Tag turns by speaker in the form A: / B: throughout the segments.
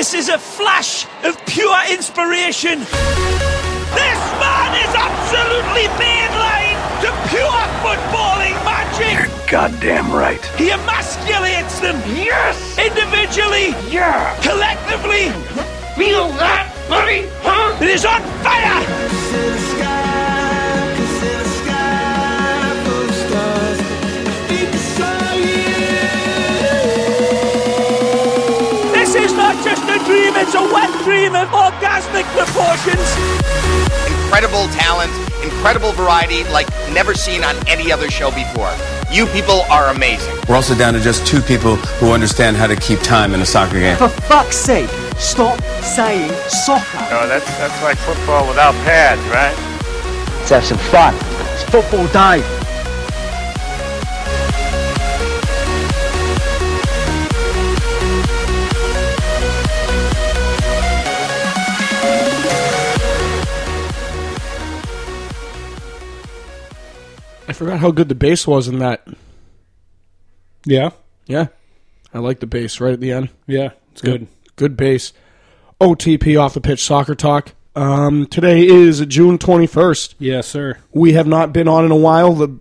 A: This is a flash of pure inspiration. This man is absolutely mainline to pure footballing magic.
B: You're Goddamn right.
A: He emasculates them.
B: Yes!
A: Individually.
B: Yeah!
A: Collectively.
B: Feel that, buddy? Huh?
A: It is on fire. It's a wet dream of orgasmic proportions.
C: incredible talent, incredible variety like never seen on any other show before. You people are amazing.
D: We're also down to just two people who understand how to keep time in a soccer game.
E: For fuck's sake, stop saying soccer.
F: Oh, that's that's like football without pads, right?
E: Let's have some fun. It's football day.
G: Forgot how good the bass was in that.
H: Yeah,
G: Yeah, I like the bass right at the end.
H: yeah, it's good.
G: Good bass. OTP off the pitch soccer talk. Um, today is June twenty first.
H: Yes, sir.
G: We have not been on in a while. The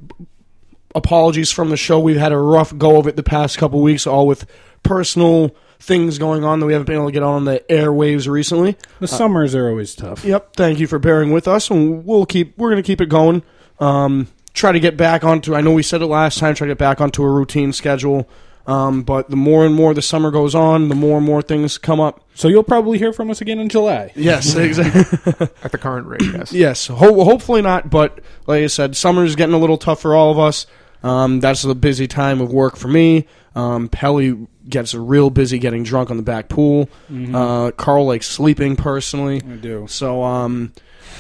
G: apologies from the show. We've had a rough go of it the past couple weeks, all with personal things going on that we haven't been able to get on the airwaves recently.
H: The summers are always tough.
G: Yep. Thank you for bearing with us, and we'll keep. We're going to keep it going. Um, try to get back onto. I know we said it last time. Try to get back onto a routine schedule. Um, but the more and more the summer goes on, the more and more things come up.
H: So you'll probably hear from us again in July.
G: Yes, exactly.
I: At the current rate, yes.
G: yes. Ho- hopefully not. But like I said, summer's getting a little tough for all of us. Um, that's the busy time of work for me. Um, Pelly gets real busy getting drunk on the back pool. Uh, Carl likes sleeping personally.
H: I do.
G: So um,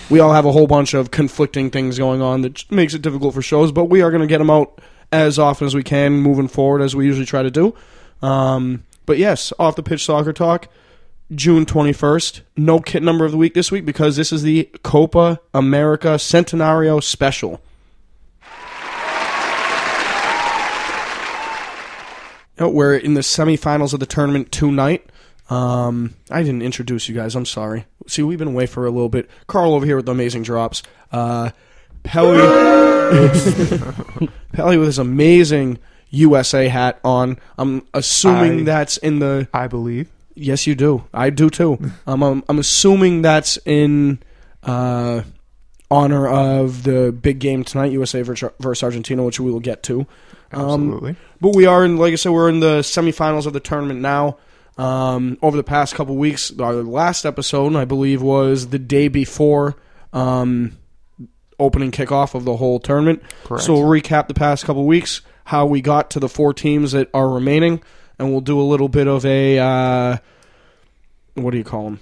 G: we all have a whole bunch of conflicting things going on that makes it difficult for shows, but we are going to get them out as often as we can moving forward, as we usually try to do. Um, but yes, off the pitch soccer talk, June 21st. No kit number of the week this week because this is the Copa America Centenario special. We're in the semifinals of the tournament tonight. Um, I didn't introduce you guys. I'm sorry. See, we've been away for a little bit. Carl over here with the amazing drops. Uh, Pelly, Pelly with his amazing USA hat on. I'm assuming
I: I-
G: that's in the.
I: I believe.
G: Yes, you do. I do too. um, I'm, I'm assuming that's in uh, honor of the big game tonight, USA versus versus Argentina, which we will get to. Um,
I: Absolutely.
G: but we are in, like I said, we're in the semifinals of the tournament now. Um, over the past couple weeks, our last episode, I believe, was the day before um, opening kickoff of the whole tournament.
I: Correct.
G: So we'll recap the past couple weeks, how we got to the four teams that are remaining, and we'll do a little bit of a uh, what do you call them?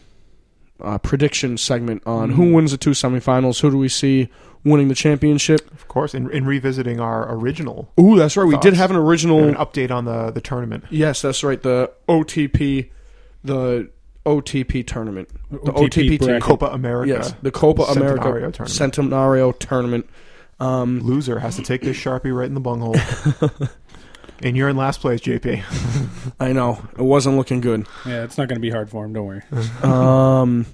G: Uh, prediction segment on who wins the two semifinals. Who do we see winning the championship?
I: Of course, in, in revisiting our original
G: Ooh, that's right. We did have an original
I: an update on the, the tournament.
G: Yes, that's right. The OTP, the OTP tournament, the
H: OTP
G: OTP, team.
I: Copa America.
G: Yes, the Copa America
I: Centenario tournament.
G: Centenario tournament. Um,
I: Loser has to take this Sharpie right in the bunghole. and you're in last place, JP.
G: I know it wasn't looking good.
H: Yeah, it's not going to be hard for him. Don't worry.
G: Um,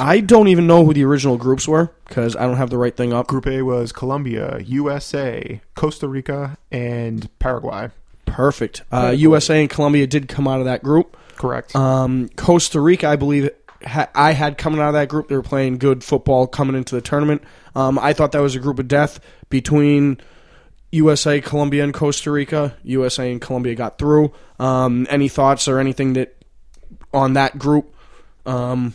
G: I don't even know who the original groups were because I don't have the right thing up.
I: Group A was Colombia, USA, Costa Rica, and Paraguay.
G: Perfect. Uh, USA and Colombia did come out of that group.
I: Correct.
G: Um, Costa Rica, I believe, ha- I had coming out of that group. They were playing good football coming into the tournament. Um, I thought that was a group of death between USA, Colombia, and Costa Rica. USA and Colombia got through. Um, any thoughts or anything that on that group? Um,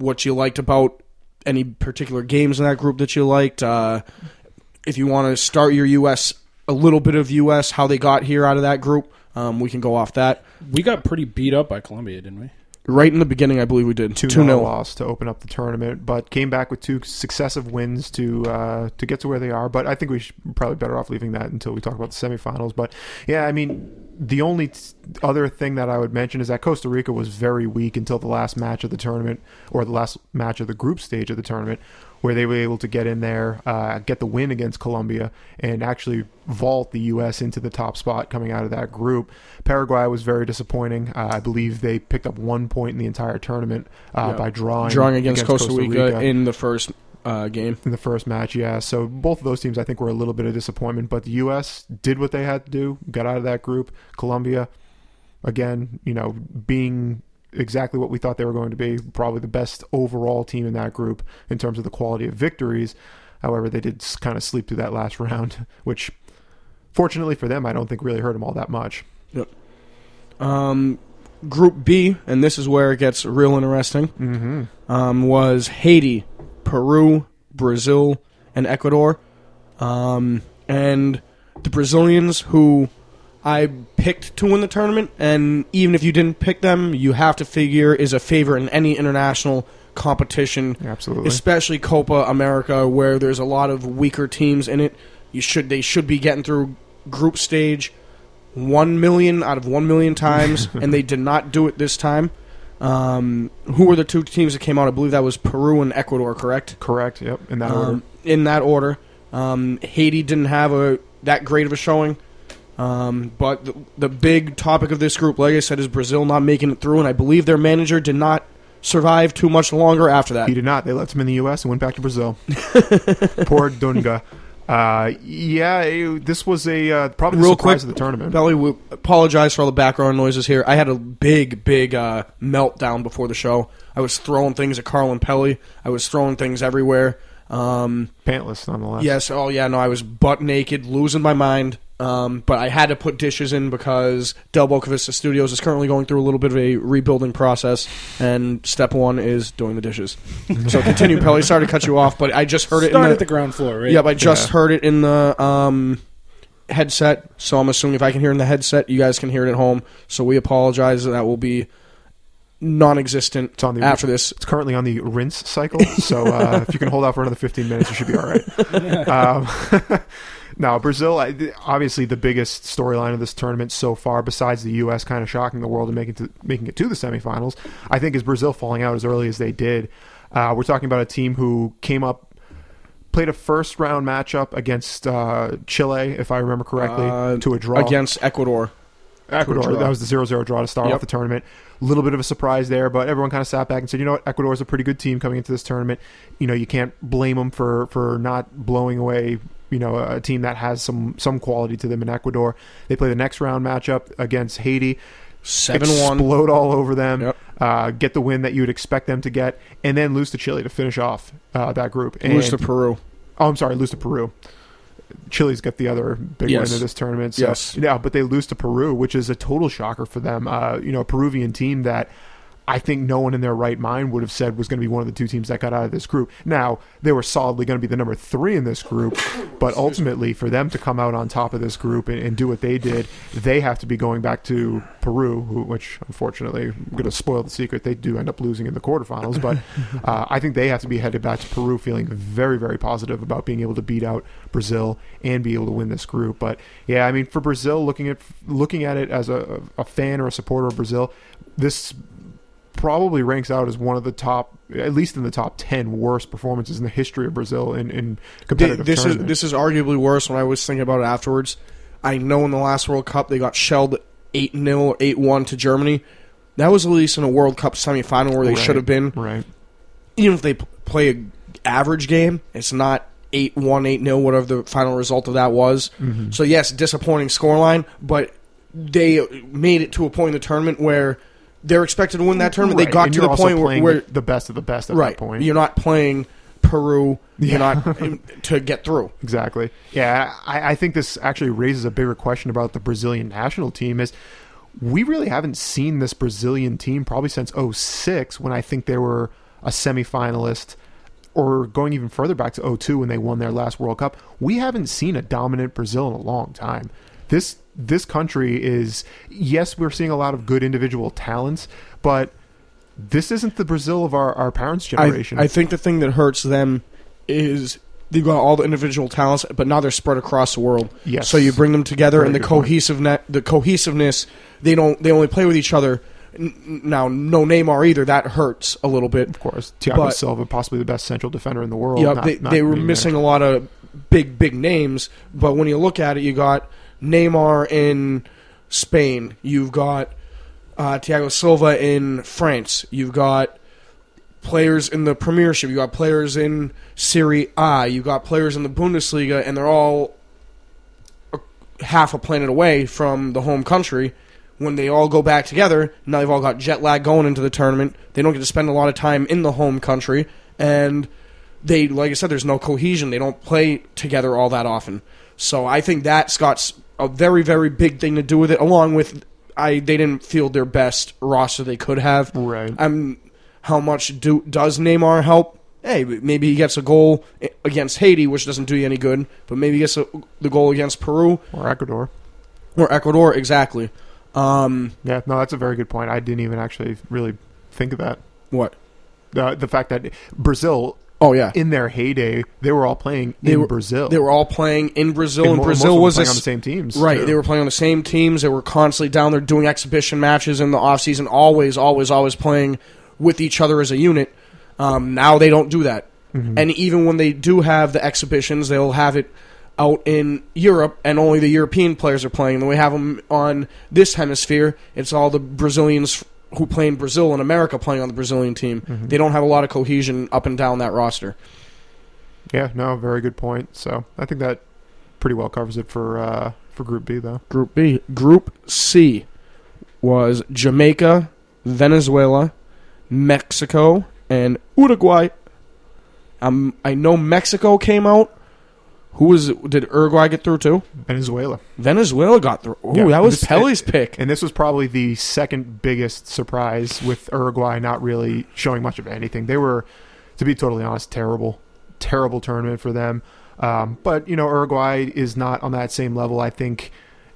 G: what you liked about any particular games in that group that you liked? Uh, if you want to start your US, a little bit of US, how they got here out of that group, um, we can go off that.
H: We got pretty beat up by Colombia, didn't we?
G: Right in the beginning, I believe we did
I: 2
G: 2
I: 0
G: 0.
I: loss to open up the tournament, but came back with two successive wins to uh, to get to where they are. But I think we should probably better off leaving that until we talk about the semifinals. But yeah, I mean, the only t- other thing that I would mention is that Costa Rica was very weak until the last match of the tournament or the last match of the group stage of the tournament, where they were able to get in there, uh, get the win against Colombia, and actually vault the U.S. into the top spot coming out of that group. Paraguay was very disappointing. Uh, I believe they picked up one point in the entire tournament uh,
G: Yeah.
I: by drawing
G: drawing against, Costa, Rica, in the first uh, game.
I: in the first match, yeah. So both of those teams, I think, were a little bit of disappointment. But the U.S. did what they had to do, got out of that group. Colombia, again, you know, being exactly what we thought they were going to be, probably the best overall team in that group in terms of the quality of victories. However, they did kind of sleep through that last round, which, fortunately for them, I don't think really hurt them all that much. Yep.
G: Um, Group B, and this is where it gets real interesting,
I: Mm-hmm.
G: um, was Haiti, Peru, Brazil, and Ecuador. Um, and the Brazilians, who I picked to win the tournament, and even if you didn't pick them, you have to figure is a favorite in any international competition,
I: Absolutely.
G: especially Copa America, where there's a lot of weaker teams in it. You should they should be getting through group stage one million out of one million times, and they did not do it this time. Um, who were the two teams that came out? I believe that was Peru and Ecuador, correct?
I: Correct. Yep. In that order.
G: Um, in that order. Um, Haiti didn't have a that great of a showing. Um, but the, the big topic of this group, like I said, is Brazil not making it through, and I believe their manager did not survive too much longer after that.
I: He did not. They left him in the U.S. and went back to Brazil. Poor Dunga. Uh, yeah, it- this was a uh, probably
G: Real quick,
I: of the tournament.
G: Belly, we apologize for all the background noises here. I had a big, big uh, meltdown before the show. I was throwing things at Carl and Pelly. I was throwing things everywhere. Um,
I: Pantless, nonetheless.
G: Yes. Oh, yeah. No, I was butt naked, losing my mind. Um, but I had to put dishes in because Del Boca Vista Studios is currently going through a little bit of a rebuilding process, and step one is doing the dishes. so continue, Pelly. Sorry to cut you off, but I just heard it.
H: Start
G: in
H: at the ground floor, right?
G: Yep, I just
I: Yeah.
G: heard it in the um, headset. So I'm assuming if I can hear it in the headset, you guys can hear it at home. So we apologize. That will be non-existent
I: It's on the
G: after this.
I: It's currently on the rinse cycle, so uh, if you can hold out for another 15 minutes, you should be all right. um, now, Brazil, obviously the biggest storyline of this tournament so far, besides the U.S. kind of shocking the world and making to, making it to the semifinals, I think is Brazil falling out as early as they did. Uh, we're talking about a team who came up. Played a first round matchup against uh, Chile, if I remember correctly,
G: Uh,
I: to a draw
G: against Ecuador.
I: Ecuador. That was the 0 0 draw to start
G: Yep.
I: off the tournament. A little bit of a surprise there, but everyone kind of sat back and said, you know what, Ecuador is a pretty good team coming into this tournament. You know, you can't blame them for, for not blowing away, you know, a team that has some, some quality to them in Ecuador. They play the next round matchup against Haiti.
G: Seven one.
I: Explode all over them,
G: Yep.
I: uh, get the win that you would expect them to get, and then lose to Chile to finish off uh, that group. And,
G: Lose to Peru.
I: Oh, I'm sorry, lose to Peru. Chile's got the other big
G: Yes.
I: win of this tournament. So,
G: Yes.
I: Yeah, but they lose to Peru, which is a total shocker for them. Uh, you know, a Peruvian team that I think no one in their right mind would have said was going to be one of the two teams that got out of this group. Now, they were solidly going to be the number three in this group, but ultimately, for them to come out on top of this group and, and do what they did, they have to be going back to Peru, who, which unfortunately, I'm going to spoil the secret, they do end up losing in the quarterfinals. But uh, I think they have to be headed back to Peru feeling very, very positive about being able to beat out Brazil and be able to win this group. But yeah, I mean, for Brazil, looking at looking at it as a, a fan or a supporter of Brazil, this probably ranks out as one of the top, at least in the top ten worst performances in the history of Brazil in, in competitive
G: this is this is arguably worse. When I was thinking about it afterwards, I know in the last World Cup they got shelled eight 0 or eight one to Germany. That was at least in a World Cup semifinal where they
I: Right,
G: should have been.
I: right.
G: Even if they play a average game, it's not eight one eight 0 whatever the final result of that was.
I: Mm-hmm.
G: So yes, disappointing scoreline, but they made it to a point in the tournament where they're expected to win that tournament. They got
I: and
G: to the point where, where
I: the best of the best at
G: right,
I: that point.
G: you're not playing Peru.
I: Yeah.
G: You're not to get through.
I: Exactly. Yeah, I, I think this actually raises a bigger question about the Brazilian national team. Is we really haven't seen this Brazilian team probably since 06 when I think they were a semifinalist or going even further back to 02 when they won their last World Cup. We haven't seen a dominant Brazil in a long time. This this country is yes, we're seeing a lot of good individual talents, but this isn't the Brazil of our, our parents' generation.
G: I, I think the thing that hurts them is they've got all the individual talents, but now they're spread across the world.
I: Yes.
G: So you bring them together,
I: Very
G: and the
I: point.
G: cohesiveness, the cohesiveness, they don't, they only play with each other N- now, no Neymar either. That hurts a little bit.
I: Of course, Thiago Silva, possibly the best central defender in the world.
G: Yeah,
I: not-
G: they, they were missing
I: there.
G: a lot of big, big names. But when you look at it, you got Neymar in Spain. You've got uh, Thiago Silva in France. You've got players in the Premiership. You've got players in Serie A. You've got players in the Bundesliga, and they're all half a planet away from the home country. When they all go back together, now they've all got jet lag going into the tournament. They don't get to spend a lot of time in the home country, and they, like I said, there's no cohesion. They don't play together all that often. So I think that's got s- a very, very big thing to do with it. Along with, I they didn't field their best roster they could have.
I: Right.
G: I'm how much do does Neymar help? Hey, maybe he gets a goal against Haiti, which doesn't do you any good, but maybe he gets a, the goal against Peru
I: or Ecuador.
G: or Ecuador. Exactly. Um,
I: Yeah, no, that's a very good point. I didn't even actually really think of that.
G: what?
I: The the fact that Brazil,
G: Oh yeah,
I: in their heyday, they were all playing
G: they
I: in
G: were
I: Brazil.
G: They were all playing in Brazil,
I: And
G: and
I: mo- most of
G: Brazil was
I: playing
G: a
I: on the same teams,
G: Right,
I: too.
G: they were playing on the same teams. They were constantly down there doing exhibition matches in the off season. Always, always, always playing with each other as a unit. Um, now they don't do that,
I: Mm-hmm.
G: and even when they do have the exhibitions, they'll have it out in Europe, and only the European players are playing. And we have them on this hemisphere. It's all the Brazilians who play in Brazil and America playing on the Brazilian team.
I: Mm-hmm.
G: They don't have a lot of cohesion up and down that roster.
I: yeah, no, very good point. So I think that pretty well covers it for uh, for Group B, though.
G: Group B. Group C was Jamaica, Venezuela, Mexico, and Uruguay. Um, I know Mexico came out. Who was did Uruguay get through too?
I: Venezuela.
G: Venezuela got through. Ooh,
I: Yeah,
G: that was
I: this-
G: Pelly's pick.
I: And this was probably the second biggest surprise with Uruguay not really showing much of anything. They were, to be totally honest, terrible. Terrible tournament for them. Um, but, you know, Uruguay is not on that same level, I think,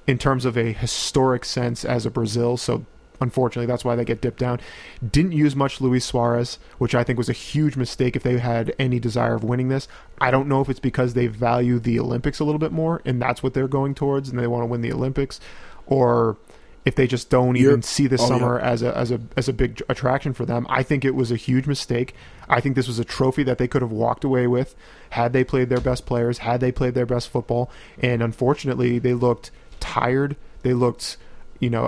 I: in terms of a historic sense as a Brazil. So, unfortunately, that's why they get dipped down. Didn't use much Luis Suarez, which I think was a huge mistake if they had any desire of winning this. I don't know if it's because they value the Olympics a little bit more, and that's what they're going towards, and they want to win the Olympics, or if they just don't even see this
G: oh,
I: summer as a as a as a big attraction for them. I think it was a huge mistake. I think this was a trophy that they could have walked away with had they played their best players, had they played their best football, and unfortunately, they looked tired. They looked you know,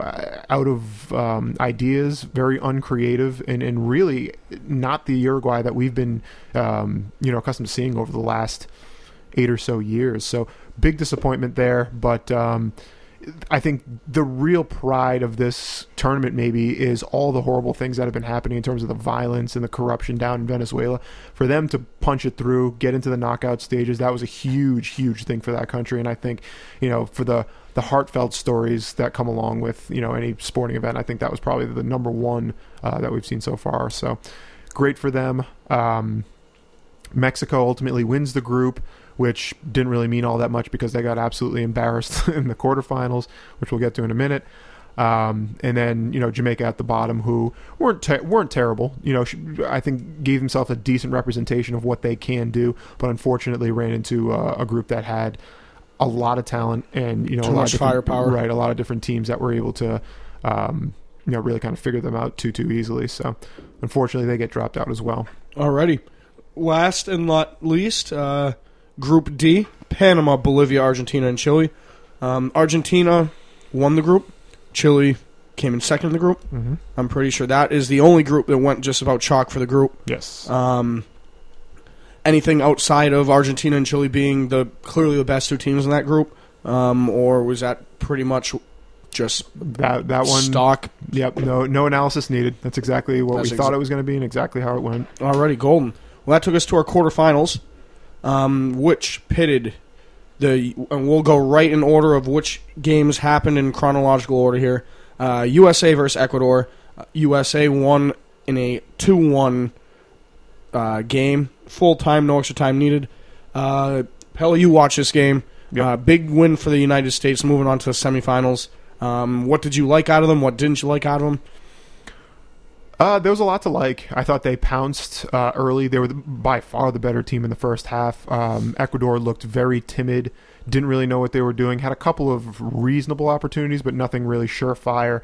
I: out of um, ideas, very uncreative, and, and really not the Uruguay that we've been, um, you know, accustomed to seeing over the last eight or so years. So big disappointment there, but um, I think the real pride of this tournament maybe is all the horrible things that have been happening in terms of the violence and the corruption down in Venezuela. For them to punch it through, get into the knockout stages, that was a huge, huge thing for that country. And I think, you know, for the the heartfelt stories that come along with you know any sporting event, I think that was probably the number one uh, that we've seen so far. So great for them. Um, Mexico ultimately wins the group, which didn't really mean all that much because they got absolutely embarrassed in the quarterfinals, which we'll get to in a minute. Um, and then you know Jamaica at the bottom, who weren't weren't terrible. You know, sh- I think gave themselves a decent representation of what they can do, but unfortunately ran into uh, a group that had a lot of talent and you know
G: Too
I: a lot
G: much
I: of
G: firepower.
I: Right, a lot of different teams that were able to. Um, you know, really kind of figure them out too too easily. So, unfortunately, they get dropped out as well.
G: Alrighty. Last and not least, uh, Group D: Panama, Bolivia, Argentina, and Chile. Um, Argentina won the group. Chile came in second in the group.
I: Mm-hmm.
G: I'm pretty sure that is the only group that went just about chalk for the group.
I: Yes.
G: Um, anything outside of Argentina and Chile being the clearly the best two teams in that group, um, or was that pretty much just
I: that that one
G: stock?
I: Yep. No no analysis needed. That's exactly what
G: That's
I: we
G: exa-
I: thought it was going to be and exactly how it went.
G: Already golden. Well, that took us to our quarterfinals, um, which pitted the, and we'll go right in order of which games happened in chronological order here. Uh, USA versus Ecuador. Uh, USA won in a two-one uh, game, full time, no extra time needed. Uh, Pelly, you watch this game.
I: Yep.
G: Uh, big win for the United States, moving on to the semifinals. Um, what did you like out of them? What didn't you like out of them?
I: Uh, there was a lot to like. I thought they pounced uh, early. They were the, by far the better team in the first half. Um, Ecuador looked very timid, didn't really know what they were doing. Had a couple of reasonable opportunities, but nothing really surefire.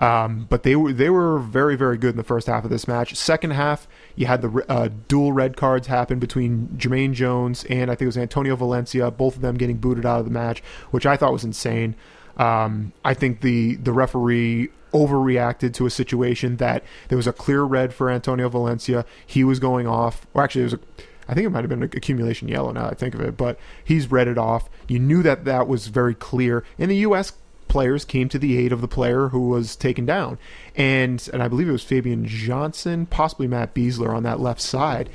I: Um, but they were they were very very good in the first half of this match. Second half, you had the uh, dual red cards happen between Jermaine Jones and I think it was Antonio Valencia, both of them getting booted out of the match, which I thought was insane. Um, I think the the referee overreacted to a situation that there was a clear red for Antonio Valencia. He was going off, or actually, it was a I think it might have been an accumulation yellow now I think of it, but he's read it off. You knew that that was very clear. And the U.S. players came to the aid of the player who was taken down. And, and I believe it was Fabian Johnson, possibly Matt Besler on that left side.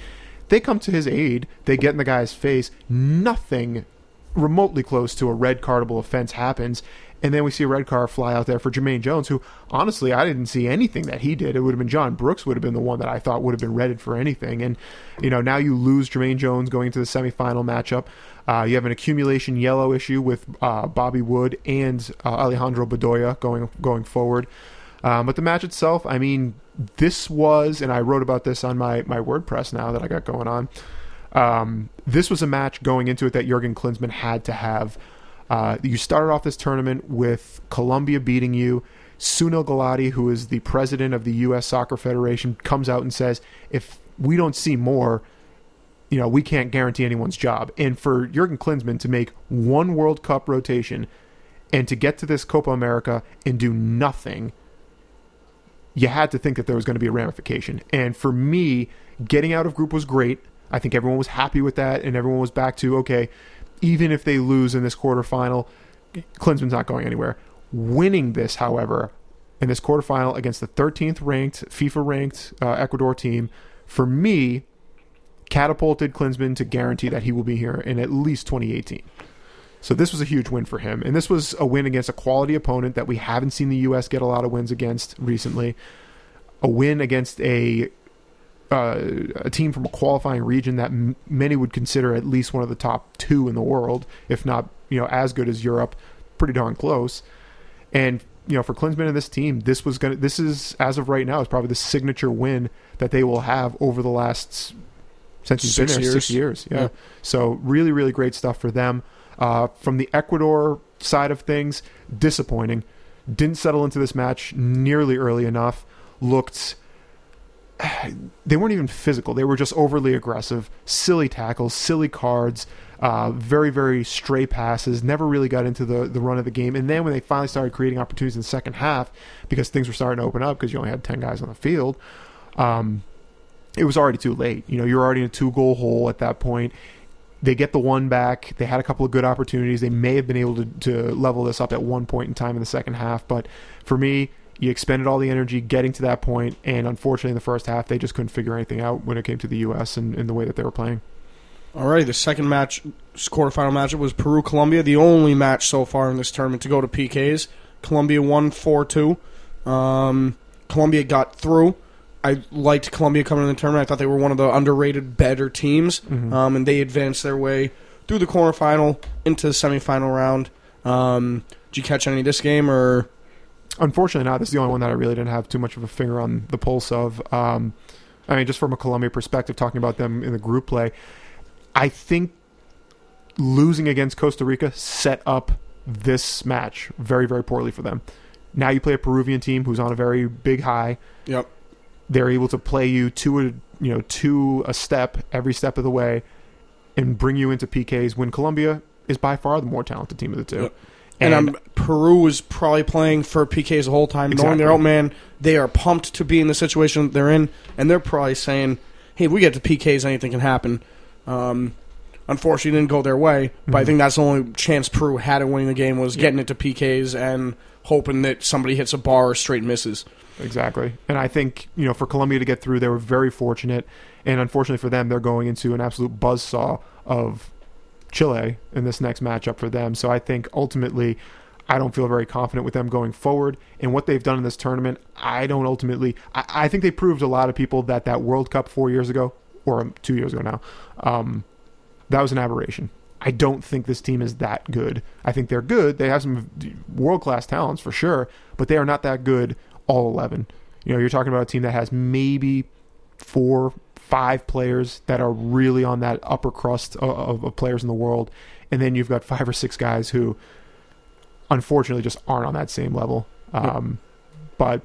I: They come to his aid. They get in the guy's face. Nothing remotely close to a red cardable offense happens. And then we see a red car fly out there for Jermaine Jones, who honestly I didn't see anything that he did. It would have been John Brooks would have been the one that I thought would have been redded for anything. And you know now you lose Jermaine Jones going to the semifinal matchup. Uh, you have an accumulation yellow issue with uh, Bobby Wood and uh, Alejandro Bedoya going going forward. Um, but the match itself, I mean, this was, and I wrote about this on my my WordPress now that I got going on. Um, this was a match going into it that Jurgen Klinsmann had to have. Uh, you started off this tournament with Colombia beating you. Sunil Gulati, who is the president of the U.S. Soccer Federation, comes out and says, if we don't see more, you know, we can't guarantee anyone's job. And for Jurgen Klinsmann to make one World Cup rotation and to get to this Copa America and do nothing, you had to think that there was going to be a ramification. And for me, getting out of group was great. I think everyone was happy with that, and everyone was back to okay, even if they lose in this quarterfinal, Klinsmann's not going anywhere. Winning this, however, in this quarterfinal against the 13th ranked FIFA ranked uh, Ecuador team, for me, catapulted Klinsmann to guarantee that he will be here in at least 2018. So this was a huge win for him, and this was a win against a quality opponent that we haven't seen the U.S. get a lot of wins against recently. A win against a uh, a team from a qualifying region that m- many would consider at least one of the top two in the world, if not you know as good as Europe, pretty darn close. And you know for Klinsmann and this team, this was gonna this is as of right now is probably the signature win that they will have over the last since he's
G: Six
I: been there six
G: years.
I: years. Yeah.
G: Yeah.
I: So really really great stuff for them. Uh, from the Ecuador side of things, disappointing. Didn't settle into this match nearly early enough. Looked they weren't even physical. They were just overly aggressive, silly tackles, silly cards, uh, very, very stray passes, never really got into the, the run of the game. And then when they finally started creating opportunities in the second half, because things were starting to open up because you only had 10 guys on the field, um, it was already too late. You know, you're already in a two goal hole at that point. They get the one back. They had a couple of good opportunities. They may have been able to, to level this up at one point in time in the second half. But for me, you expended all the energy getting to that point, and unfortunately, in the first half, they just couldn't figure anything out when it came to the U.S. and, and the way that they were playing.
G: Alrighty, the second match, quarterfinal matchup was Peru Colombia, the only match so far in this tournament to go to PKs. Colombia won 4 2. Um, Colombia got through. I liked Colombia coming in the tournament. I thought they were one of the underrated, better teams, um, and they advanced their way through the quarterfinal into the semifinal round. Um, did you catch any of this game, or
I: Unfortunately, not. This is the only one that I really didn't have too much of a finger on the pulse of. Um, I mean, just from a Colombia perspective, talking about them in the group play, I think losing against Costa Rica set up this match very, very poorly for them. Now you play a Peruvian team who's on a very big high.
G: Yep.
I: They're able to play you to a you know to a step every step of the way, and bring you into PKs. When Colombia is by far the more talented team of the two.
G: Yep. And, um, Peru was probably playing for PKs the whole time, knowing their own man. They are pumped to be in the situation they're in, and they're probably saying, "Hey, if we get to PKs, anything can happen." Um, unfortunately, it didn't go their way, but I think that's the only chance Peru had at winning the game was getting it to PKs and hoping that somebody hits a bar or straight misses.
I: Exactly. And I think, you know, for Colombia to get through, they were very fortunate. And unfortunately for them, they're going into an absolute buzzsaw of Chile in this next matchup for them. So I think ultimately, I don't feel very confident with them going forward. And what they've done in this tournament, I don't ultimately. I, I think they proved a lot of people that that World Cup four years ago, or two years ago now, um, that was an aberration. I don't think this team is that good. I think they're good. They have some world class talents for sure, but they are not that good all 11. You know, you're talking about a team that has maybe four, five players that are really on that upper crust of, of, of players in the world. And then you've got five or six guys who unfortunately just aren't on that same level. Um, but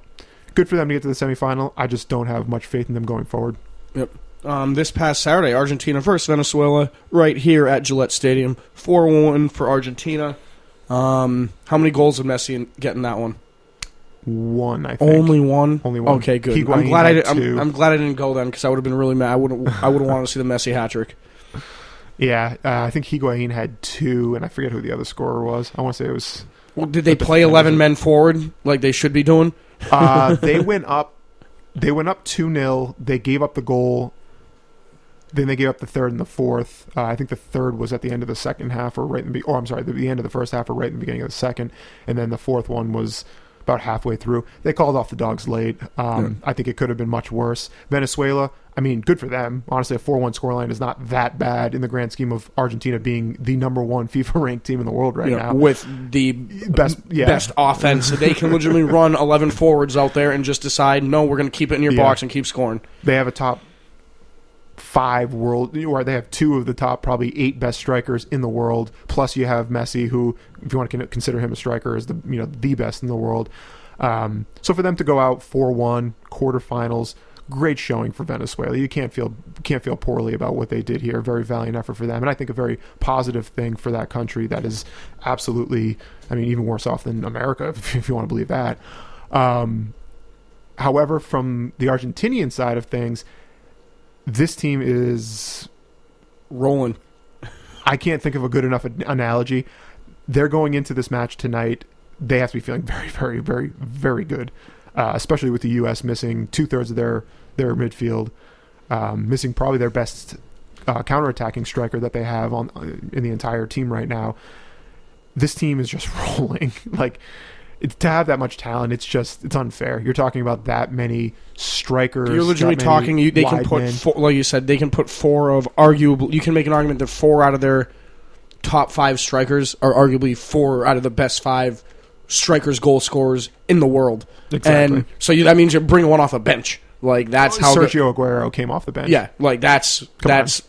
I: good for them to get to the semifinal. I just don't have much faith in them going forward.
G: Yep. Um, this past Saturday, Argentina versus Venezuela, right here at Gillette Stadium, four one for Argentina. Um, how many goals did Messi get in that one?
I: One, I think.
G: Only one.
I: Only one.
G: Okay, good. I'm glad I did, I'm, I'm, glad I didn't go then because I would have been really mad. I wouldn't. I would have wanted to see the Messi hat trick.
I: Yeah, uh, I think Higuain had two, and I forget who the other scorer was. I want to say it was.
G: Well, did they
I: The
G: play eleven men forward like they should be doing?
I: Uh, they went up. They went up two 0 They gave up the goal. Then they gave up the third and the fourth. Uh, I think the third was at the end of the second half, or right in the. Or I'm sorry, the, the end of the first half, or right in the beginning of the second. And then the fourth one was about halfway through. They called off the dogs late. Um, I think it could have been much worse. Venezuela. I mean, good for them. Honestly, a four-one scoreline is not that bad in the grand scheme of Argentina being the number one FIFA ranked team in the world right
G: know,
I: now.
G: with the
I: Best- yeah.
G: best offense, they can legitimately run eleven forwards out there and just decide, no, we're going to keep it in your
I: Yeah.
G: box and keep scoring.
I: they have a top five world or they have two of the top probably eight best strikers in the world. Plus you have messi who if you want to consider him a striker is the you know the best in the world. Um, so for them to go out 4-1 quarterfinals great showing for venezuela. You can't feel can't feel poorly about what they did here. Very valiant effort for them. And i think a very positive thing for that country that is absolutely i mean even worse off than america if, if you want to believe that. Um, however from the argentinian side of things this team is
G: Rolling.
I: I can't think of a good enough analogy. They're going into this match tonight. They have to be feeling very, very, very, very good, uh, especially with the U.S. missing two thirds of their their midfield, um, missing probably their best uh, counterattacking striker that they have on uh, in the entire team right now. This team is just rolling. like it, to have that much talent, it's just it's unfair. You're talking about that many strikers.
G: You're
I: literally
G: talking. You, they can put, four, like you said, they can put four of arguable. You can make an argument that four out of their top five strikers are arguably four out of the best five strikers, goal scorers in the world.
I: Exactly.
G: And so you, that means you're bringing one off a bench. Like that's oh, how. the-
I: Sergio Aguero came off the bench.
G: yeah, like that's
I: Come
G: that's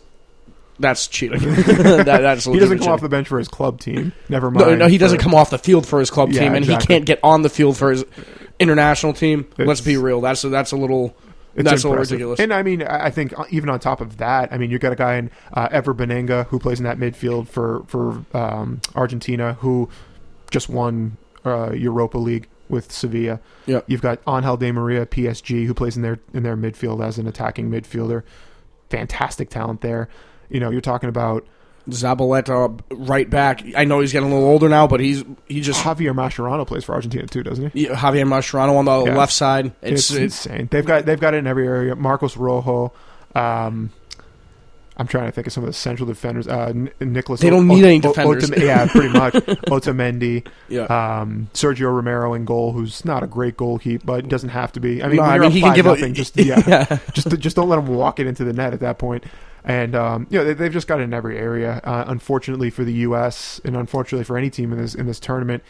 G: that's cheating. that, that's
I: he doesn't come off the bench for his club team. Never mind.
G: No, no, he doesn't
I: for-
G: come off the field for his club
I: Yeah,
G: team, and
I: exactly.
G: he can't get on the field for his international team. Let's be real. That's a, that's a little
I: It's
G: that's a little
I: impressive.
G: ridiculous.
I: And I mean, I think uh, even on top of that, I mean, you got a guy in uh, Ever Banega who plays in that midfield for for um, Argentina, who just won uh, Europa League with Sevilla.
G: Yep.
I: You've got Angel Di Maria, PSG, who plays in their in their midfield as an attacking midfielder. Fantastic talent there. You know, you're talking about
G: Zabaleta right back. I know he's getting a little older now, but he's he just
I: Javier Mascherano plays for Argentina too, doesn't he?
G: Javier Mascherano on the
I: Yeah.
G: left side.
I: It's,
G: It's,
I: insane. They've got they've got it in every area. Marcos Rojo. Um, I'm trying to think of some of the central defenders. Uh, Nicholas.
G: They don't
I: O-
G: need any
I: O-
G: defenders.
I: Otam- yeah, pretty much. Otamendi.
G: yeah.
I: Um, Sergio Romero in goal, who's not a great goalkeeper, but doesn't have to be. I mean,
G: No, I mean, he can
I: 5
G: give up-
I: nothing, just yeah,
G: Yeah.
I: just just don't let him walk it into the net at that point. And um, you know they, they've just got it in every area. Uh, unfortunately for the U.S. and unfortunately for any team in this in this tournament,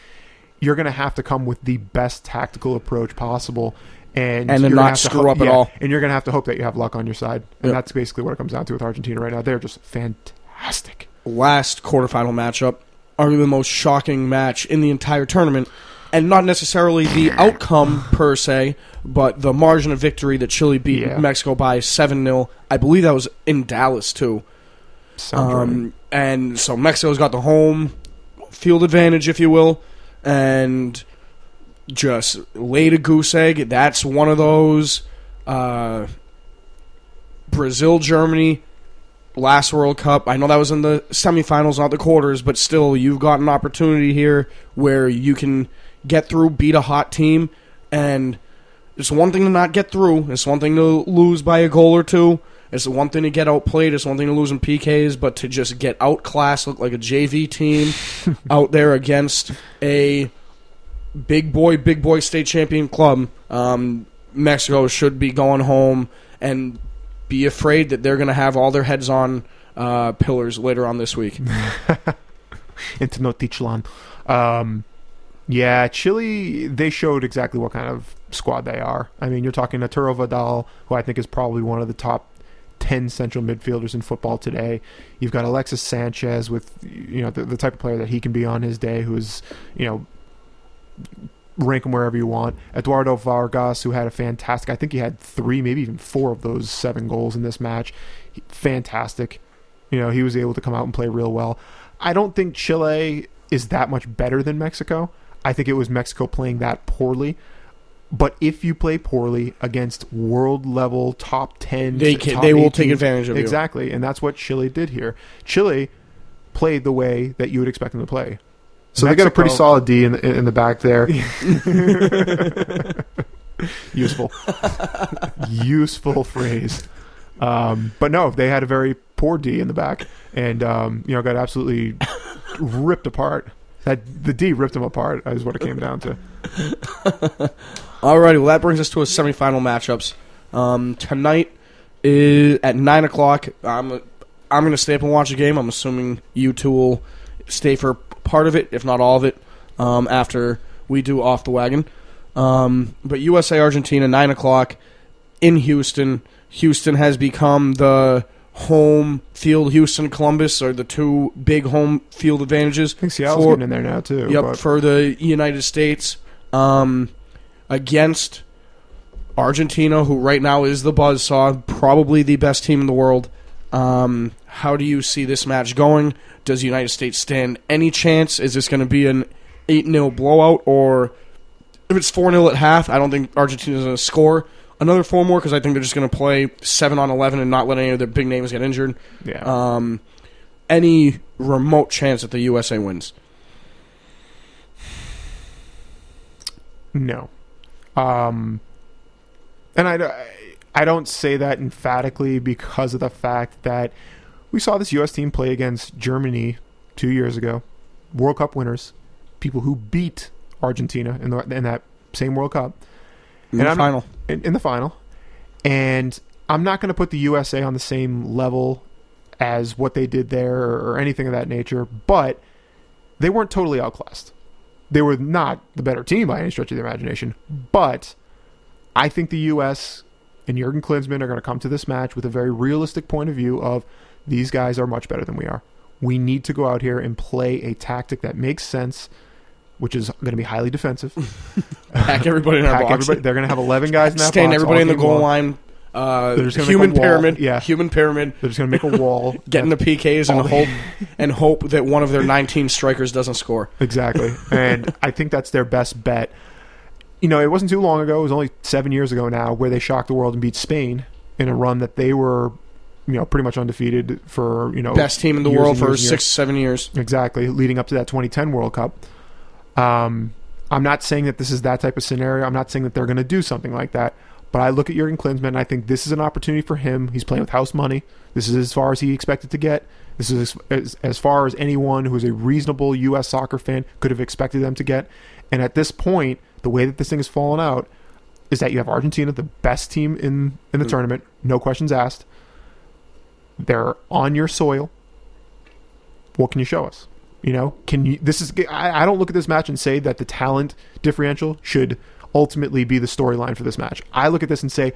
I: you're going to have to come with the best tactical approach possible, and
G: And then
I: you're gonna
G: not
I: have to
G: screw
I: ho-
G: up at all.
I: And you're going to have to hope that you have luck on your side, and
G: Yep.
I: that's basically what it comes down to with Argentina right now. They're just fantastic.
G: last quarterfinal matchup, arguably the most shocking match in the entire tournament, and not necessarily the outcome per se, but the margin of victory that Chile beat
I: Yeah.
G: Mexico by seven 0 I believe that was in Dallas too.
I: Sounds right.
G: Um, and so Mexico's got the home field advantage, if you will, and just laid a goose egg. That's one of those. Uh, Brazil, Germany, last World Cup. I know that was in the semifinals, not the quarters, but still, you've got an opportunity here where you can get through, beat a hot team, and it's one thing to not get through. It's one thing to lose by a goal or two. It's one thing to get outplayed. It's one thing to lose in PKs, but to just get outclassed, look like a JV team out there against a big boy, big boy state champion club. Um, Mexico should be going home and be afraid that they're going to have all their heads on uh, pillars later on this week.
I: into Notichlan. Um, yeah, Chile, they showed exactly what kind of squad they are. I mean, you're talking Arturo Vidal, who I think is probably one of the top 10 central midfielders in football today. You've got Alexis Sanchez with, you know, the, the type of player that he can be on his day, who is, you know, rank him wherever you want. Eduardo Vargas, who had a fantastic, I think he had three, maybe even four of those seven goals in this match. Fantastic. You know, he was able to come out and play real well. I don't think Chile is that much better than Mexico. I think it was Mexico playing that poorly. But if you play poorly against world level top 10,
G: They can-
I: top
G: they will
I: 18
G: take advantage of you.
I: Exactly. And that's what Chile did here. Chile played the way that you would expect them to play.
J: So they got a pretty solid D in the, in the back there.
I: useful useful phrase um, but no they had a very poor d in the back and um, you know got absolutely ripped apart that the d ripped them apart is what it came down to
G: Alrighty, well that brings us to a semifinal matchups. Um, tonight is at nine o'clock. I'm I'm gonna stay up and watch the game. I'm assuming you two will stay for part of it, if not all of it, um, after we do off the wagon. Um, but USA Argentina nine o'clock in Houston. Houston has become the home field. Houston Columbus are the two big home field advantages.
I: i think seattle's
G: for-
I: getting in there now too
G: Yep,
I: but
G: for the United States um, against Argentina, who right now is the buzzsaw, probably the best team in the world. Um, how do you see this match going? Does the United States stand any chance? Is this going to be an 8 0 blowout? Or if it's 4 0 at half, I don't think Argentina's going to score another four more because I think they're just going to play 7 on 11 and not let any of their big names get injured.
I: yeah
G: Um, any remote chance that the USA wins?
I: No. Um, and I, I don't say that emphatically because of the fact that we saw this U.S. team play against Germany two years ago, World Cup winners, people who beat Argentina in, the, in that same World Cup.
G: In
I: And
G: the
I: I'm-
G: final.
I: in, in the final. And I'm not going to put the USA on the same level as what they did there or, or anything of that nature, but they weren't totally outclassed. They were not the better team by any stretch of the imagination, but I think the U.S. and Jurgen Klinsmann are going to come to this match with a very realistic point of view of these guys are much better than we are. We need to go out here and play a tactic that makes sense, which is going to be highly defensive.
G: Pack everybody in our
I: Pack
G: box.
I: everybody. They're going to have 11 guys in that
G: Stand
I: box
G: everybody
I: all
G: in the
I: game
G: goal
I: long.
G: line. Uh,
I: They're just gonna make
G: human
I: a wall.
G: pyramid.
I: Yeah.
G: Human pyramid.
I: They're just going to make a wall.
G: Get in the PKs and
I: All
G: hope and hope that one of their 19 strikers doesn't score.
I: Exactly. And I think that's their best bet. You know, it wasn't too long ago, it was only seven years ago now, where they shocked the world and beat Spain in a run that they were, you know, pretty much undefeated for, you know,
G: Best team in the
I: years
G: world
I: and
G: for
I: years and
G: six, seven years.
I: Exactly, leading up to that 2010 World Cup. Um, I'm not saying that this is that type of scenario. I'm not saying that they're going to do something like that. But I look at Jurgen Klinsmann and I think this is an opportunity for him. He's playing with house money. This is as far as he expected to get. This is as, as, as far as anyone who is a reasonable U.S. soccer fan could have expected them to get. And at this point, the way that this thing has fallen out is that you have Argentina, the best team in, in the tournament, no questions asked. They're on your soil. What can you show us? You know, can you? This is. I, I don't look at this match and say that the talent differential should ultimately be the storyline for this match. I look at this and say,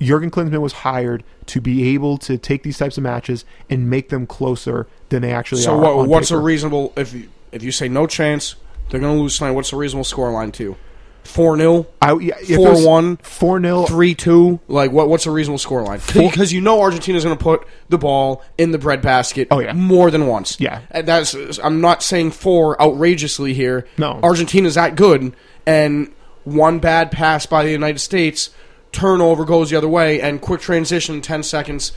I: Jurgen Klinsmann was hired to be able to take these types of matches and make them closer than they actually
G: So
I: are.
G: So,
I: what,
G: what's a reasonable if you, if you say no chance they're going to lose tonight? What's a reasonable scoreline to? Four 0
I: I, yeah, if
G: four one,
I: four 0
G: three two. Like what? What's a reasonable scoreline? Because you know Argentina's going to put the ball in the breadbasket.
I: Oh, yeah.
G: more than once.
I: Yeah.
G: and that's. I'm not saying four outrageously here.
I: No.
G: Argentina's that good, and one bad pass by the United States, turnover goes the other way, and quick transition, ten seconds.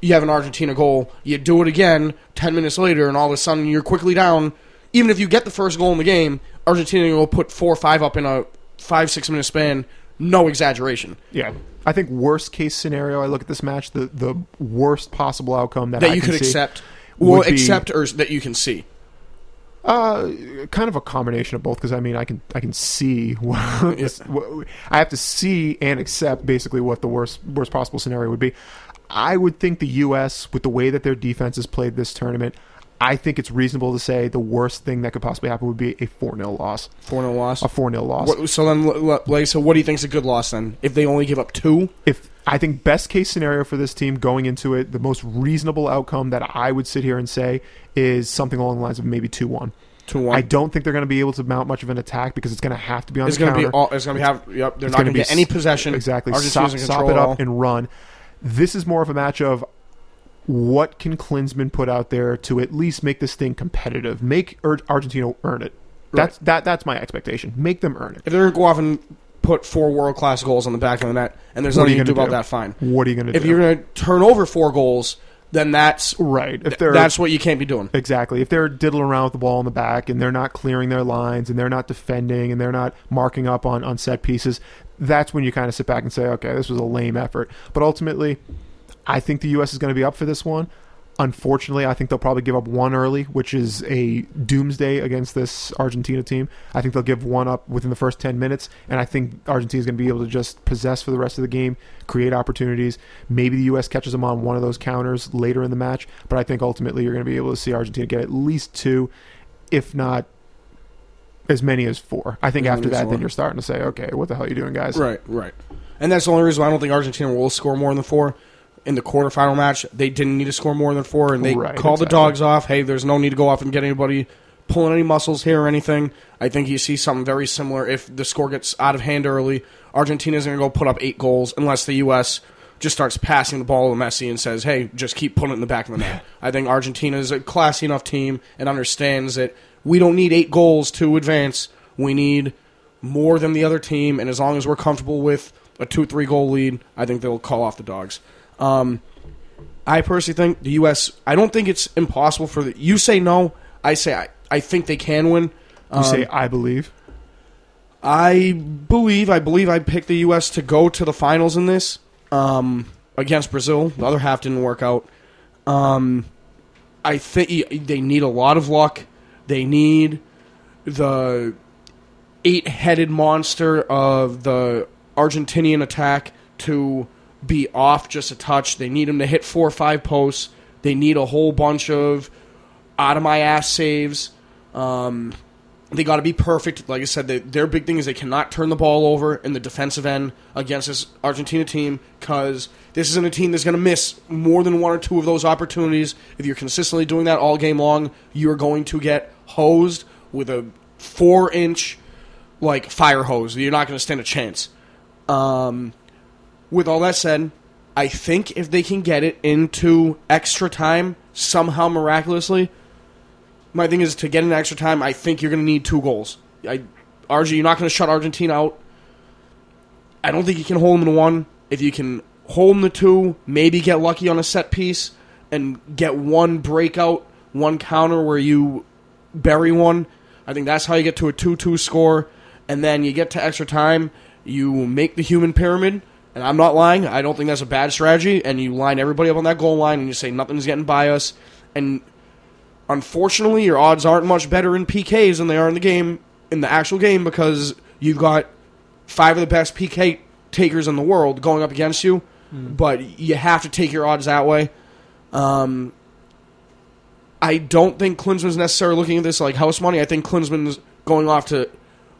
G: You have an Argentina goal. You do it again ten minutes later, and all of a sudden you're quickly down. Even if you get the first goal in the game, Argentina will put four or five up in a five six minute span. No exaggeration.
I: Yeah. I think worst case scenario. I look at this match. The the worst possible outcome that,
G: that
I: I
G: you
I: can
G: could
I: see
G: accept,
I: be-
G: accept or that you can see.
I: Uh, kind of a combination of both because I mean I can I can see what, what- I have to see and accept basically what the worst worst possible scenario would be. I would think the U.S. with the way that their defense has played this tournament, I think it's reasonable to say the worst thing that could possibly happen would be a four 0 loss.
G: Four 0 loss.
I: A four 0 loss.
G: What, so then, like, so what do you think is a good loss then? If they only give up two,
I: if I think best case scenario for this team going into it, the most reasonable outcome that I would sit here and say is something along the lines of maybe two one.
G: Two one.
I: I don't think they're going to be able to mount much of an attack because it's going to have to be on
G: It's
I: the
G: going to
I: counter.
G: be all. It's going to be have. Yep. They're
I: It's
G: not
I: gonna be
G: get any possession.
I: Exactly.
G: Argentina's
I: Sop,
G: in
I: sop
G: control
I: it up and run. This is more of a match of what can Klinsmann put out there to at least make this thing competitive. Make Ar- Argentina earn it. That's that. That's my expectation. Make them earn it.
G: If they're going to go off and put four world class goals on the back of the net, and there's nothing
I: you
G: you can do about
I: do?
G: that, fine.
I: What are you going to do?
G: If you're going to turn over four goals, then that's
I: right. If they're
G: that's what you can't be doing.
I: Exactly. If they're diddling around with the ball in the back and they're not clearing their lines and they're not defending and they're not marking up on, on set pieces, that's when you kind of sit back and say, okay, this was a lame effort. But ultimately, I think the U.S. is going to be up for this one. Unfortunately, I think they'll probably give up one early, which is a doomsday against this Argentina team. I think they'll give one up within the first 10 minutes, and I think Argentina is going to be able to just possess for the rest of the game, create opportunities. Maybe the U.S. catches them on one of those counters later in the match, but I think ultimately you're going to be able to see Argentina get at least two, if not as many as four. I think after that, then you're starting to say, okay, what the hell are you doing, guys?
G: Right, right. And that's the only reason why I don't think Argentina will score more than four. In the quarterfinal match, they didn't need to score more than four, and they
I: Right,
G: called the dogs off. Hey, there's no need to go off and get anybody pulling any muscles here or anything. I think you see something very similar if the score gets out of hand early. Argentina's going to go put up eight goals unless the U.S. just starts passing the ball to Messi and says, hey, just keep putting it in the back of the net. I think Argentina is a classy enough team and understands that we don't need eight goals to advance. We need more than the other team, and as long as we're comfortable with a two three goal lead, I think they'll call off the dogs. Um, I personally think the U.S. I don't think it's impossible for the. You say no, I say I. I think they can win.
I: You
G: Um,
I: say, I believe.
G: I believe. I believe I picked the U.S. to go to the finals in this um, against Brazil. The other half didn't work out. Um, I think they need a lot of luck. They need the eight-headed monster of the Argentinian attack to be off just a touch. They need him to hit four or five posts. They need a whole bunch of out of my ass saves. Um, they got to be perfect. Like I said, they, their big thing is they cannot turn the ball over in the defensive end against this Argentina team because this isn't a team that's going to miss more than one or two of those opportunities. If you're consistently doing that all game long, you're going to get hosed with a four inch like fire hose. You're not going to stand a chance. Um, with all that said, I think if they can get it into extra time somehow miraculously, my thing is to get in extra time. I think you're going to need two goals. I, RG, you're not going to shut Argentina out. I don't think you can hold them to one. If you can hold them to two, maybe get lucky on a set piece and get one breakout, one counter where you bury one. I think that's how you get to a 2 2 score. And then you get to extra time, you make the human pyramid. And I'm not lying, I don't think that's a bad strategy. And you line everybody up on that goal line and you say nothing's getting by us. And unfortunately, your odds aren't much better in PKs than they are in the game, in the actual game, because you've got five of the best PK takers in the world going up against you. But you have to take your odds that way. Um, I don't think Klinsmann's necessarily looking at this like house money. I think Klinsmann's going off to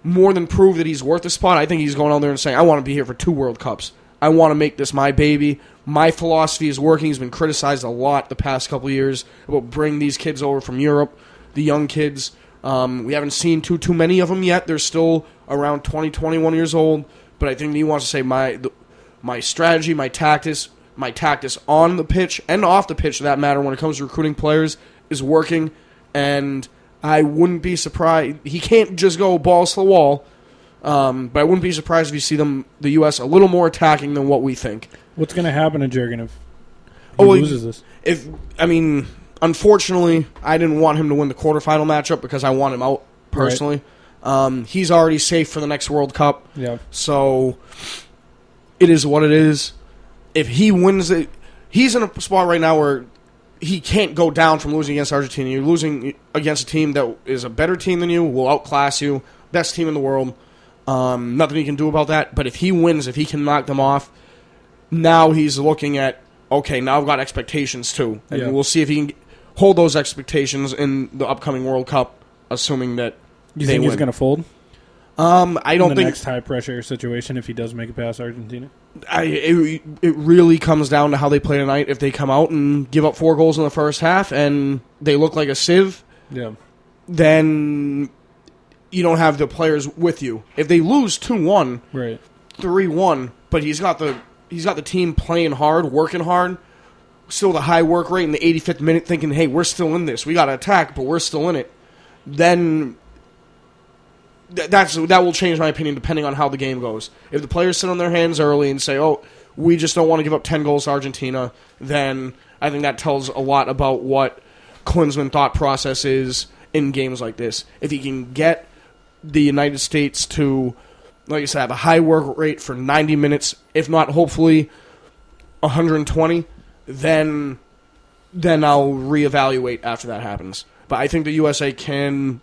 G: more than prove that he's worth a spot. I think he's going out there and saying, I want to be here for two World Cups. I want to make this my baby. My philosophy is working. He's been criticized a lot the past couple years about bring these kids over from Europe, the young kids. Um, we haven't seen too too many of them yet. They're still around 20, 21 years old. But I think he wants to say my the, my strategy, my tactics, my tactics on the pitch and off the pitch, for that matter, when it comes to recruiting players, is working. And I wouldn't be surprised. He can't just go balls to the wall. Um, but I wouldn't be surprised if you see them, the U.S., a little more attacking than what we think.
H: What's going to happen to Jurgen if he
G: Oh,
H: loses this?
G: If I mean, unfortunately, I didn't want him to win the quarterfinal matchup because I want him out personally. Um, he's already safe for the next World Cup.
H: Yeah.
G: So it is what it is. If he wins it, he's in a spot right now where he can't go down from losing against Argentina. You're losing against a team that is a better team than you, will outclass you, best team in the world. Um, nothing he can do about that. But if he wins, if he can knock them off, now he's looking at okay. Now I've got expectations too, and
H: Yeah.
G: we'll see if he can hold those expectations in the upcoming World Cup, assuming that
H: You
G: they
H: think he's going to fold?
G: Um, I don't
H: in the
G: think
H: next high pressure situation if he does make it past Argentina.
G: I, it, it really comes down to how they play tonight. If they come out and give up four goals in the first half and they look like a sieve,
H: Yeah.
G: then you don't have the players with you. If they lose two one,
H: Right.
G: three one, but he's got the he's got the team playing hard, working hard, still the high work rate in the 85th minute, thinking, "Hey, we're still in this. We got to attack, but we're still in it." Then th- that's that will change my opinion depending on how the game goes. If the players sit on their hands early and say, "Oh, we just don't want to give up 10 goals to Argentina," then I think that tells a lot about what Klinsmann thought process is in games like this. If he can get the United States to, like I said, have a high work rate for 90 minutes, if not hopefully 120, then then I'll reevaluate after that happens. But I think the USA can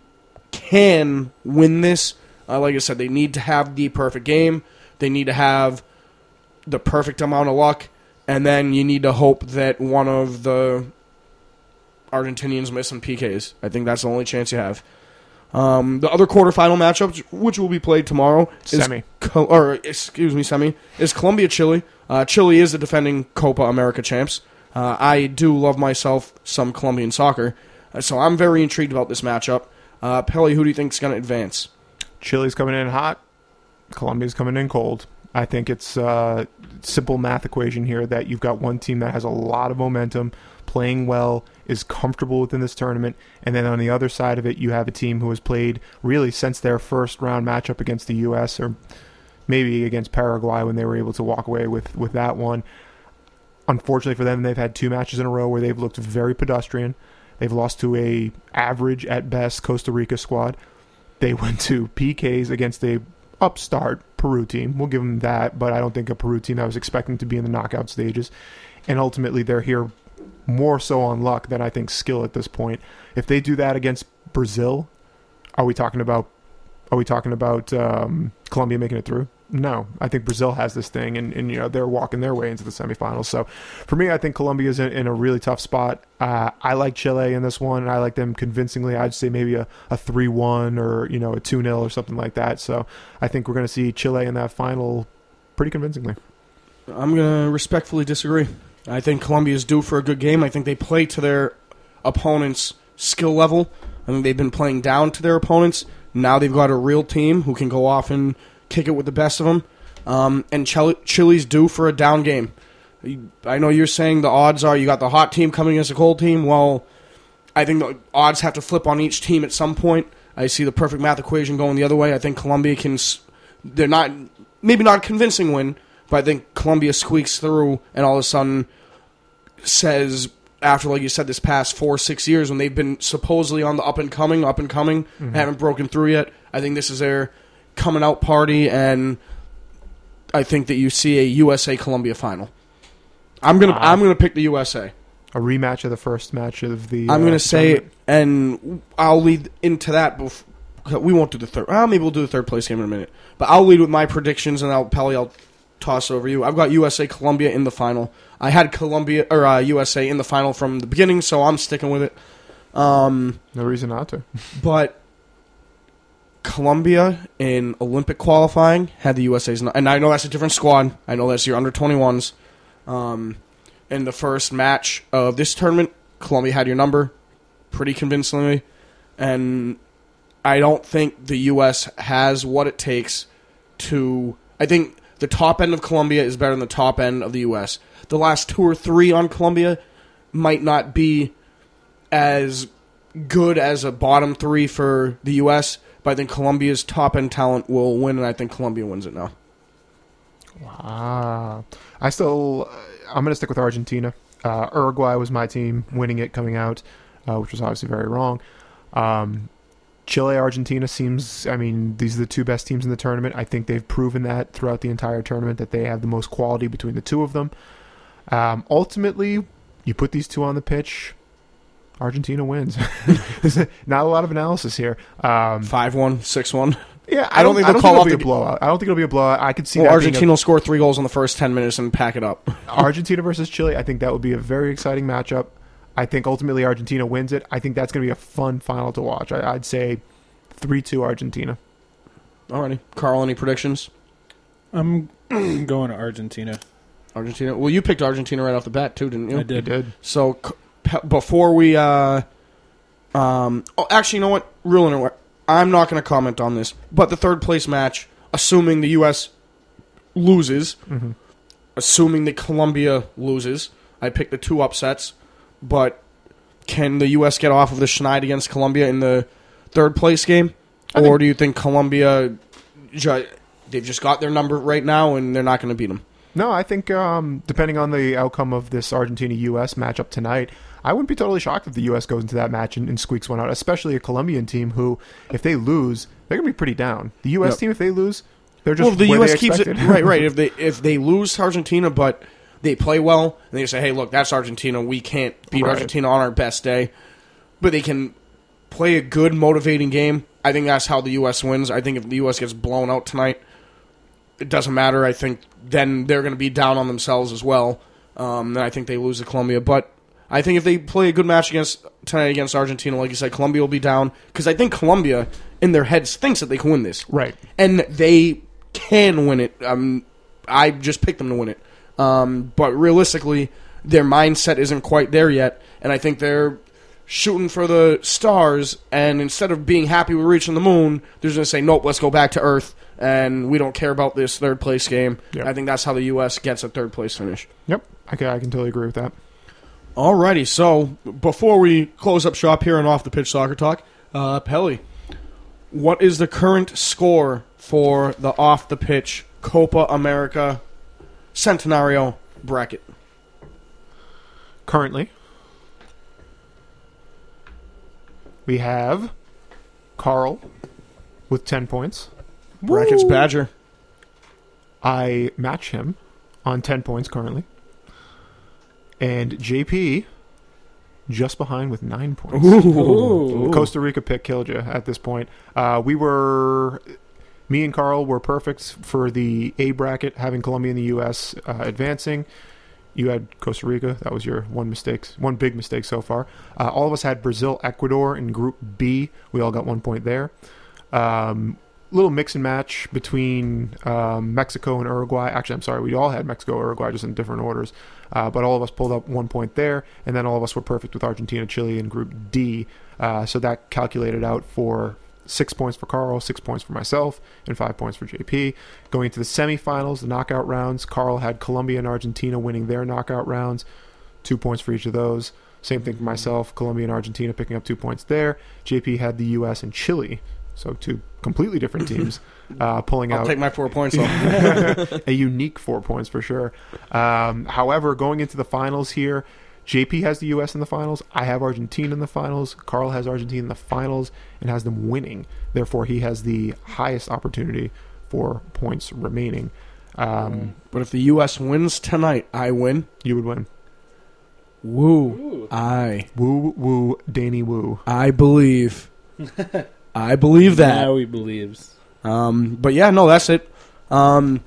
G: can win this. Uh, like I said, they need to have the perfect game. They need to have the perfect amount of luck, and then you need to hope that one of the Argentinians miss some PKs. I think that's the only chance you have. Um, the other quarterfinal matchup, which will be played tomorrow, is
I: Semi.
G: Co- or excuse me, semi is Colombia Chile. Uh, Chile is the defending Copa America champs. Uh, I do love myself some Colombian soccer, uh, so I'm very intrigued about this matchup. Uh, Pelly, who do you think is going to advance?
I: Chile's coming in hot. Colombia's coming in cold. I think it's a simple math equation here that you've got one team that has a lot of momentum, playing well, is comfortable within this tournament, and then on the other side of it, you have a team who has played really since their first round matchup against the U.S. or maybe against Paraguay when they were able to walk away with with that one. Unfortunately for them, they've had two matches in a row where they've looked very pedestrian. They've lost to a average at best Costa Rica squad. They went to PKs against a upstart Peru team. We'll give them that, but I don't think a Peru team that was expecting to be in the knockout stages. And ultimately, they're here more so on luck than I think skill at this point. If they do that against Brazil, are we talking about? Are we talking about um, Colombia making it through? No, I think Brazil has this thing, and, and you know they're walking their way into the semifinals. So, for me, I think Colombia is in, in a really tough spot. Uh, I like Chile in this one, and I like them convincingly. I'd say maybe a, a three one or you know a two 0 or something like that. So, I think we're going to see Chile in that final pretty convincingly.
G: I'm going to respectfully disagree. I think Colombia is due for a good game. I think they play to their opponent's skill level. I think they've been playing down to their opponents. Now they've got a real team who can go off and kick it with the best of them. Um, and Chile, Chile's due for a down game. I know you're saying the odds are you got the hot team coming against a cold team. Well, I think the odds have to flip on each team at some point. I see the perfect math equation going the other way. I think Colombia can. They're not maybe not a convincing win, but I think Colombia squeaks through and all of a sudden says after like you said this past four six years when they've been supposedly on the up and coming up and coming
I: Mhm.
G: haven't broken through yet. I think this is their coming out party, and I think that you see a USA Colombia final. I'm gonna
I: Wow.
G: I'm gonna pick the USA.
I: A rematch of the first match of the.
G: I'm
I: uh,
G: going to say,
I: tournament.
G: and I'll lead into that. Bef- we won't do the third. Well, maybe we'll do the third place game in a minute. But I'll lead with my predictions, and I'll Pelly, I'll toss over you. I've got USA Colombia in the final. I had Colombia or uh, USA in the final from the beginning, so I'm sticking with it. Um,
I: no reason not to.
G: but Colombia in Olympic qualifying had the USA's, and I know that's a different squad. I know that's your under 21s. Um, in the first match of this tournament, Colombia had your number pretty convincingly, and I don't think the U.S. has what it takes to. I think the top end of Colombia is better than the top end of the U.S. The last two or three on Colombia might not be as good as a bottom three for the U.S., but I think Colombia's top end talent will win, and I think Colombia wins it now.
I: Ah, I still, I'm going to stick with Argentina. Uh, Uruguay was my team winning it coming out, uh, which was obviously very wrong. Um, Chile, Argentina seems, I mean, these are the two best teams in the tournament. I think they've proven that throughout the entire tournament that they have the most quality between the two of them. Um, ultimately, you put these two on the pitch, Argentina wins. There's not a lot of analysis here. Um,
G: Five one, six one.
I: Yeah,
G: I don't think
I: I
G: they'll call off the
I: blowout. I don't think it'll be a blowout. I could see
G: Well,
I: being a-
G: Argentina will score three goals in the first ten minutes and pack it up.
I: Argentina versus Chile, I think that would be a very exciting matchup. I think ultimately Argentina wins it. I think that's going to be a fun final to watch. I, I'd say 3 2 Argentina.
G: Alrighty, Carl, any predictions?
H: I'm going to Argentina.
G: Argentina. Well, you picked Argentina right off the bat too, didn't you?
H: I did.
I: did.
G: So c- before we, uh, um, oh, actually, you know what? real and I'm not going to comment on this, but the third place match, assuming the U.S. loses,
I: Mm-hmm.
G: assuming that Colombia loses, I picked the two upsets, but can the U.S. get off of the schneid against Colombia in the third place game, or do you think Colombia? Ju- they've just got their number right now, and they're not going to beat them.
I: No, I think um, depending on the outcome of this Argentina-U.S. matchup tonight, I wouldn't be totally shocked if the U.S. goes into that match and, and squeaks one out. Especially a Colombian team who, if they lose, they're going to be pretty down. The U.S.
G: Yep.
I: team, if they lose, they're just
G: well, if the
I: where
G: U.S.
I: they
G: keeps it right, right. If they if they lose to Argentina, but they play well, and they say, "Hey, look, that's Argentina. We can't beat
I: Right.
G: Argentina on our best day," but they can play a good, motivating game. I think that's how the U.S. wins. I think if the U.S. gets blown out tonight, it doesn't matter. I think then they're going to be down on themselves as well. Um, and I think they lose to Colombia, but. I think if they play a good match against tonight against Argentina, like you said, Colombia will be down because I think Colombia in their heads thinks that they can win this,
I: Right.
G: and they can win it. Um, I just picked them to win it. Um, but realistically, their mindset isn't quite there yet, and I think they're shooting for the stars. And instead of being happy with reaching the moon, they're just going to say, "Nope, let's go back to Earth." And we don't care about this third place game.
I: Yeah.
G: I think that's how the U.S. gets a third place finish.
I: Yep, I can, I can totally agree with that.
G: Alrighty, so before we close up shop here and off the pitch soccer talk, uh, Pelly, what is the current score for the off the pitch Copa America Centenario bracket?
I: Currently, we have Carl with 10 points.
G: Brackets Badger.
I: I match him on 10 points currently. And JP just behind with 9 points.
H: Ooh.
I: Costa Rica pick killed you at this point. Uh, we were, me and Carl were perfect for the A bracket, having Colombia and the U.S. Uh, advancing. You had Costa Rica. That was your one mistake, one big mistake so far. Uh, all of us had Brazil, Ecuador in Group B. We all got one point there. Um, little mix and match between um, Mexico and Uruguay. Actually, I'm sorry, we all had Mexico, Uruguay, just in different orders. Uh, but all of us pulled up one point there, and then all of us were perfect with Argentina, Chile in Group D. Uh, so that calculated out for six points for Carl, six points for myself, and five points for JP. Going to the semifinals, the knockout rounds, Carl had Colombia and Argentina winning their knockout rounds, two points for each of those. Same thing for myself, Colombia and Argentina picking up two points there. JP had the U.S. and Chile, so two completely different teams, uh, pulling
G: I'll
I: out
G: take my four points off.
I: a unique four points for sure. Um, however, going into the finals here, JP has the U.S. in the finals. I have Argentina in the finals. Carl has Argentina in the finals and has them winning. Therefore, he has the highest opportunity for points remaining. Um,
G: but if the U.S. wins tonight, I win.
I: you would win.
G: Woo! I
I: Woo woo, Danny woo.
G: I believe. I believe that.
H: Now he believes.
G: Um, but yeah, no, that's it. Um,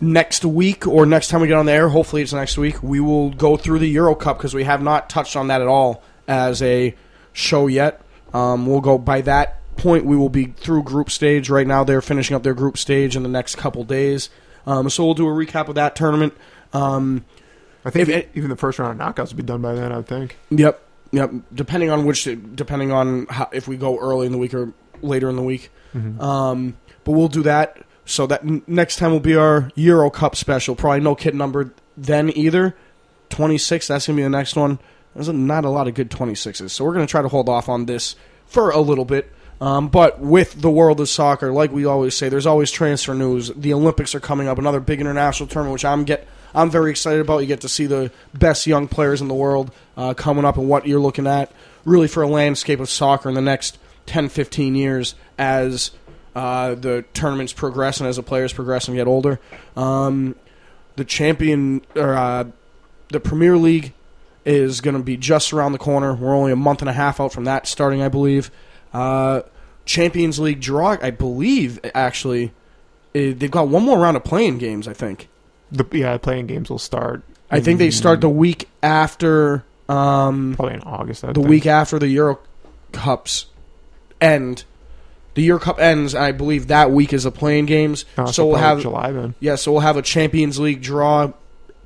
G: next week or next time we get on the air, hopefully it's next week, we will go through the Euro Cup because we have not touched on that at all as a show yet. Um, we'll go by that point. We will be through group stage right now. They're finishing up their group stage in the next couple days. Um, so we'll do a recap of that tournament. Um,
I: I think
G: If it-
I: even the first round of knockouts would be done by then. I would think.
G: Yep, yep. Depending on which, depending on how, if we go early in the week or later in the week. Um, but we'll do that. So that n- next time will be our Euro Cup special. Probably no kid number then either. Twenty six. That's gonna be the next one. There's not a lot of good twenty sixes, so we're gonna try to hold off on this for a little bit. Um, but with the world of soccer, like we always say, there's always transfer news. The Olympics are coming up, another big international tournament, which I'm get I'm very excited about. You get to see the best young players in the world uh, coming up, and what you're looking at really for a landscape of soccer in the next 10, 15 years as uh, the tournaments progress and as the players progress and get older. Um, the champion or uh, the Premier League is going to be just around the corner. We're only a month and a half out from that starting, I believe. Uh, Champions League draw, I believe, actually, eh, they've got one more round of playing games. I think.
I: The yeah, playing games will start.
G: I think they start the week after um,
I: probably in August. I
G: the
I: think.
G: week after the Euro Cups end. The year Cup ends, and I believe that week is the playing games.
I: Oh,
G: so we'll have
I: July then.
G: yeah, so we'll have a Champions League draw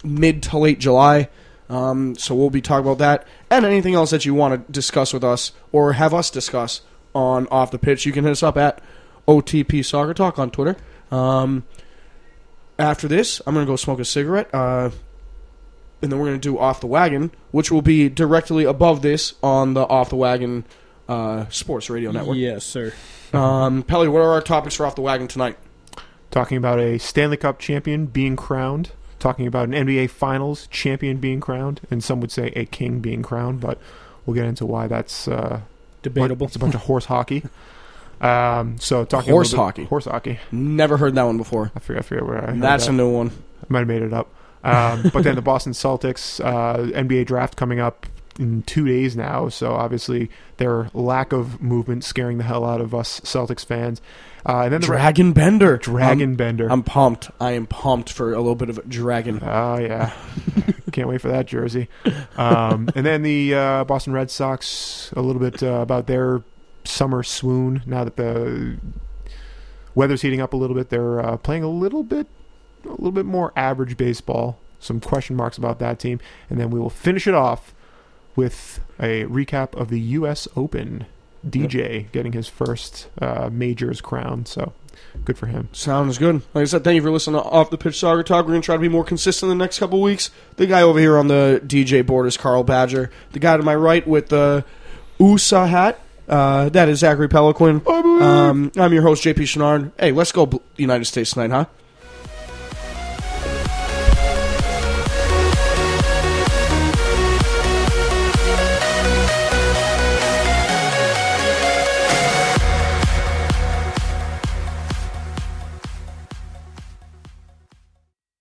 G: mid to late July. Um, so we'll be talking about that and anything else that you want to discuss with us or have us discuss. on Off the Pitch. You can hit us up at OTP Soccer Talk on Twitter. Um, after this, I'm going to go smoke a cigarette. Uh, and then we're going to do Off the Wagon, which will be directly above this on the Off the Wagon uh, Sports Radio Network.
H: Yes, sir.
G: Um, Pelly, what are our topics for Off the Wagon tonight?
I: Talking about a Stanley Cup champion being crowned. Talking about an NBA Finals champion being crowned, and some would say a king being crowned, but we'll get into why that's uh,
H: Debatable.
I: It's a bunch of horse hockey. Um, so talking
G: Horse
I: bit-
G: hockey.
I: horse hockey.
G: Never heard that one before.
I: I forget, I forget where I. heard
G: That's
I: that.
G: a new one.
I: I might have made it up. Um, but then the Boston Celtics uh, NBA draft coming up in two days now. So obviously their lack of movement scaring the hell out of us Celtics fans. Uh, and then the
G: Dragan Bender.
I: Dragon
G: I'm,
I: Bender.
G: I'm pumped. I am pumped for a little bit of dragon.
I: Oh yeah, can't wait for that jersey. Um, and then the uh, Boston Red Sox, a little bit uh, about their summer swoon. Now that the weather's heating up a little bit, they're uh, playing a little bit, a little bit more average baseball. Some question marks about that team, and then we will finish it off with a recap of the U.S. Open. DJ getting his first uh, majors crown, so good for him.
G: Sounds good. Like I said, thank you for listening to Off the Pitch Soccer Talk. We're going to try to be more consistent in the next couple weeks. The guy over here on the DJ board is Carl Badger. The guy to my right with the USA hat, uh, that is Zachary Peliquin. Um, I'm your host, JP Chenard. Hey, let's go, United States tonight, huh?